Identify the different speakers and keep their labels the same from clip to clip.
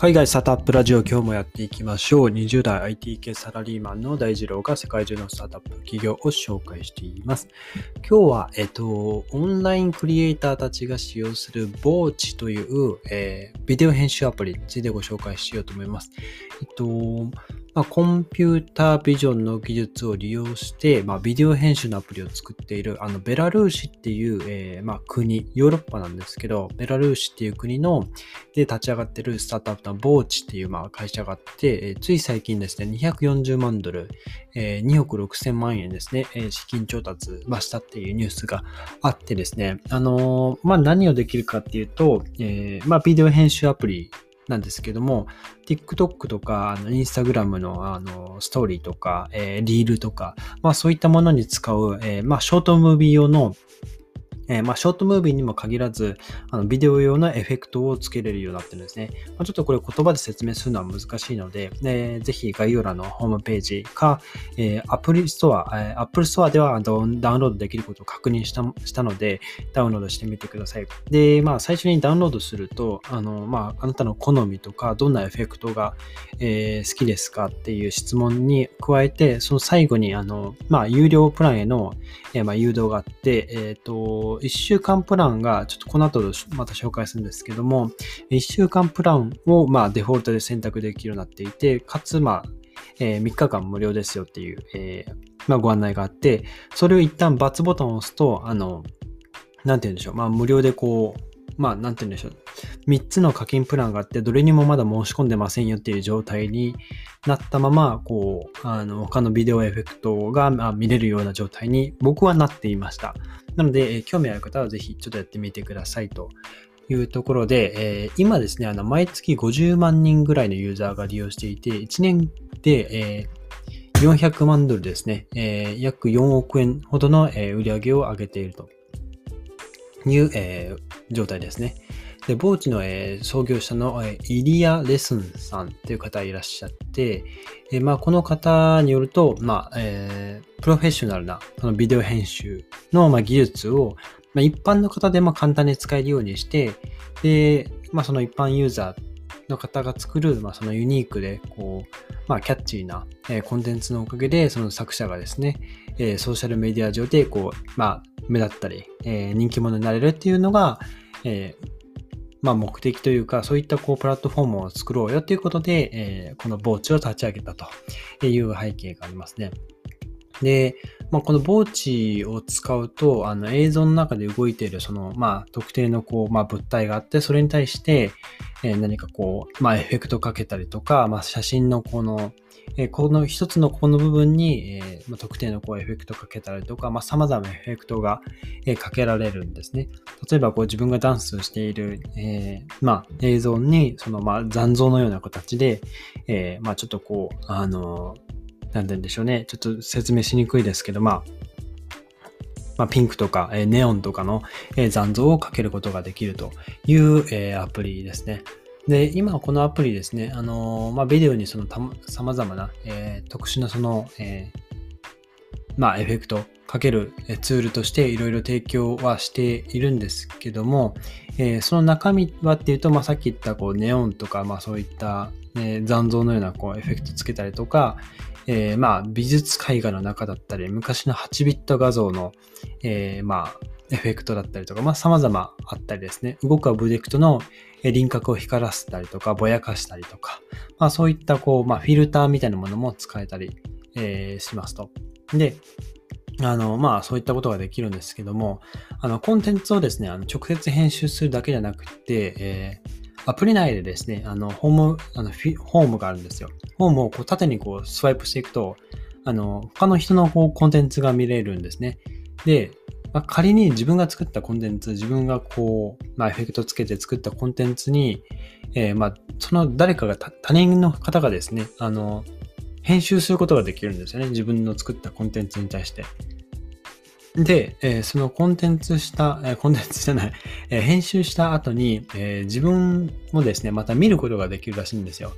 Speaker 1: 海外スタートアップラジオ今日もやっていきましょう。20代 IT 系サラリーマンの大二郎が世界中のスタートアップ企業を紹介しています。今日は、えっと、オンラインクリエイターたちが使用するボーチという、えー、ビデオ編集アプリについてご紹介しようと思います。えっと、まあ、コンピュータービジョンの技術を利用して、まあ、ビデオ編集のアプリを作っている、あの、ベラルーシっていう、えー、まあ、国、ヨーロッパなんですけど、ベラルーシっていう国の、で立ち上がってるスタートアップのボーチっていう、まあ、会社があって、えー、つい最近ですね、240万ドル、えー、2億6千万円ですね、えー、資金調達、ましたっていうニュースがあってですね、あのー、まあ、何をできるかっていうと、えー、まあ、ビデオ編集アプリなんですけども、TikTok とか、あの、Instagram の、あの、ストーリーとか、えー、リールとか、まあそういったものに使う、えー、まあショートムービー用のえー、まあ、ショートムービーにも限らず、あのビデオ用のエフェクトをつけれるようになってるんですね。まあ、ちょっとこれ言葉で説明するのは難しいので、えー、ぜひ概要欄のホームページか、えー、アプリストア、えー、Apple Store ではダウンロードできることを確認したしたので、ダウンロードしてみてください。で、まあ、最初にダウンロードすると、あの、まあ、あなたの好みとか、どんなエフェクトが、えー、好きですかっていう質問に加えて、その最後に、あの、まあ、有料プランへの、えー、まあ、誘導があって、えっ、ー、と、1週間プランが、ちょっとこの後また紹介するんですけども、1週間プランをまあデフォルトで選択できるようになっていて、かつまあ、えー、3日間無料ですよっていう、えー、まあ、ご案内があって、それを一旦×ボタンを押すと、あの、なんて言うんでしょう。まあ、無料でこう、まあ、なんて言うんでしょう。3つの課金プランがあって、どれにもまだ申し込んでませんよっていう状態になったまま、こう、あの、他のビデオエフェクトが見れるような状態に僕はなっていました。なので、興味ある方はぜひちょっとやってみてくださいというところで、えー、今ですね、あの、毎月50万人ぐらいのユーザーが利用していて、1年で、えー、400万ドルですね、えー、約4億円ほどの、え売り上げを上げているという、え状態ですね。で、ーチの、えー、創業者の、えー、イリア・レスンさんという方がいらっしゃって、えー、まあ、この方によると、まあ、えー、プロフェッショナルなそのビデオ編集の、まあ、技術を、まあ、一般の方でも簡単に使えるようにして、で、まあ、その一般ユーザーの方が作る、まあ、そのユニークで、こう、まあ、キャッチーな、えー、コンテンツのおかげで、その作者がですね、えー、ソーシャルメディア上で、こう、まあ、目立ったり、えー、人気者になれるっていうのが、えー、まあ、目的というか、そういったこうプラットフォームを作ろうよということで、えー、この傍地を立ち上げたという背景がありますね。で、まあ、このボーチを使うと、あの映像の中で動いている、その、まあ、特定のこう、まあ、物体があって、それに対して、えー、何かこう、まあ、エフェクトかけたりとか、まあ、写真のこの、えこの一つのこの部分に、えま特定のこうエフェクトかけたりとか、まあ、様々なエフェクトが、えかけられるんですね。例えばこう自分がダンスしている、えまあ、映像に、そのまあ残像のような形で、えまあ、ちょっとこう、あのなんて言うんでしょうね。ちょっと説明しにくいですけど、まあ、まあ、ピンクとか、えネオンとかの、え残像をかけることができるという、えアプリですね。で、今このアプリですね、あの、まあ、ビデオにその様々な、え、特殊なその、え、まあ、エフェクトかけるツールとしていろいろ提供はしているんですけども、えー、その中身はっていうと、まあ、さっき言ったこうネオンとか、まあ、そういった、ね、残像のようなこうエフェクトつけたりとか、えー、まあ美術絵画の中だったり、昔の8ビット画像の、えー、まあエフェクトだったりとか、まあ様々あったりですね。動くオブジェクトの輪郭を光らせたりとか、ぼやかしたりとか、まあそういったこう、まあフィルターみたいなものも使えたり、えー、しますと。で、あの、まあそういったことができるんですけども、あの、コンテンツをですね、あの直接編集するだけじゃなくて、えーアプリ内でですね、あの、ホーム、あの、ホームがあるんですよ。ホームをこう縦にこうスワイプしていくと、あの、他の人のこうコンテンツが見れるんですね。で、まあ、仮に自分が作ったコンテンツ、自分がこう、まあ、エフェクトつけて作ったコンテンツに、えー、まあ、その誰かが、他人の方がですね、あの、編集することができるんですよね。自分の作ったコンテンツに対して。で、えー、そのコンテンツした、えー、コンテンツじゃない、えー、編集した後に、え自分もですね、また見ることができるらしいんですよ。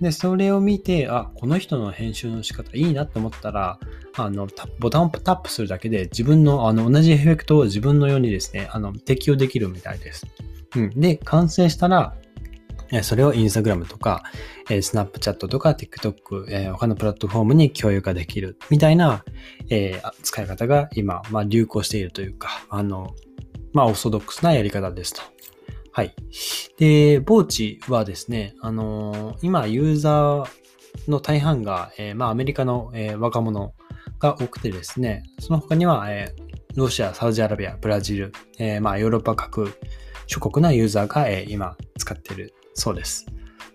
Speaker 1: で、それを見て、あ、この人の編集の仕方いいなって思ったら、あの、ボタンをタップするだけで自分の、あの、同じエフェクトを自分のようにですね、あの、適用できるみたいです。うん。で、完成したら、それを Instagram とか、え Snapchat とか TikTok、え他のプラットフォームに共有ができるみたいな、使い方が今、まあ、流行しているというか、あの、まあ、オーソドックスなやり方ですと。はい。で、ボーチはですね、あの、今、ユーザーの大半が、まあ、アメリカの、若者が多くてですね、その他には、ロシア、サウジアラビア、ブラジル、まあ、ヨーロッパ各諸国のユーザーが、今使っているそうです。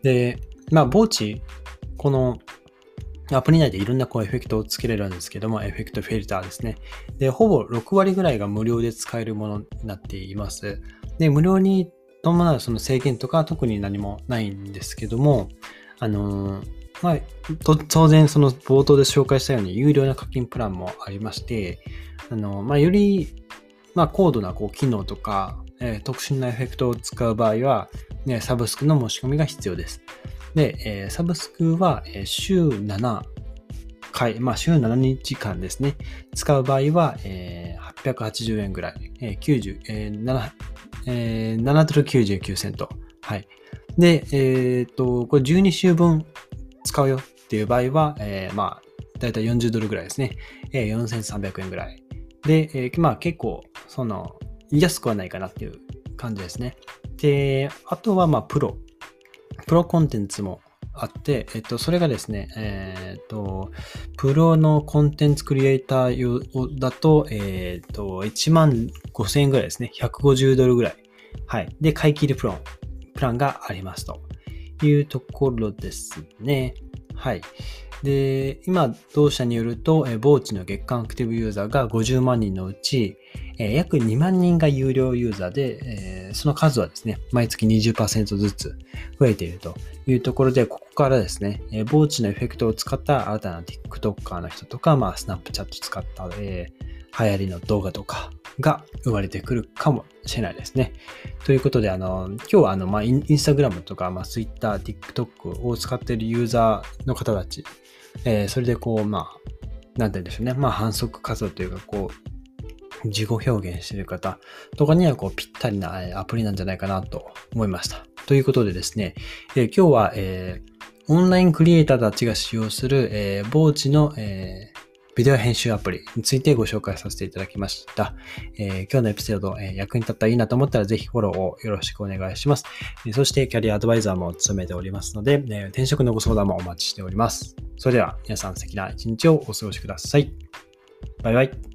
Speaker 1: で、まあ、ボーチ、このアプリ内でいろんなこうエフェクトをつけれるんですけども、エフェクトフィルターですね。で、ほぼ6割ぐらいが無料で使えるものになっています。で、無料に伴うその制限とか特に何もないんですけども、あのー、まあ、当然その冒頭で紹介したように有料な課金プランもありまして、あのー、まあ、より、まあ、高度なこう機能とか、えー、特殊なエフェクトを使う場合は、ね、サブスクの申し込みが必要です。で、えー、サブスクは週7回、まあ週7日間ですね、使う場合は、えー、880円ぐらい、えー、90、えー、7えー、7ドル99セント。はい。で、えっ、と、これ12週分使うよっていう場合は、えー、まあ、だいたい40ドルぐらいですね。えー、4300円ぐらい。で、えー、まあ結構、その、安くはないかなっていう感じですね。で、あとは、まあ、プロ。プロコンテンツもあって、えっと、それがですね、えっと、プロのコンテンツクリエイターだと、えっと、1万5000円ぐらいですね。150ドルぐらい。はい。で、買い切りプラン、プランがありますというところですね。はい。で、今、同社によると、えー、ーチの月間アクティブユーザーが50万人のうち、え、約2万人が有料ユーザーで、え、その数はですね、毎月20%ずつ増えているというところで、ここからですね、えー、ーチのエフェクトを使った新たな TikToker の人とか、まあ、Snapchat 使った、え、流行りの動画とかが生まれてくるかもしれないですね。ということで、あの、今日はあの、まあ、インスタグラムとか、まあ、Twitter、TikTok を使っているユーザーの方たちえ、それでこう、まあ、なんて言うんでしょうね。まあ、反則活動というか、こう、自己表現してる方とかには、こう、ぴったりなアプリなんじゃないかなと思いました。ということでですね、え、今日は、えー、オンラインクリエイターたちが使用する、えー、ーチの、えビデオ編集アプリについてご紹介させていただきました。えー、今日のエピソード、えー、役に立ったらいいなと思ったらぜひフォローをよろしくお願いします。えー、そしてキャリアアドバイザーも務めておりますので、え転職のご相談もお待ちしております。それでは皆さん素敵な一日をお過ごしください。バイバイ。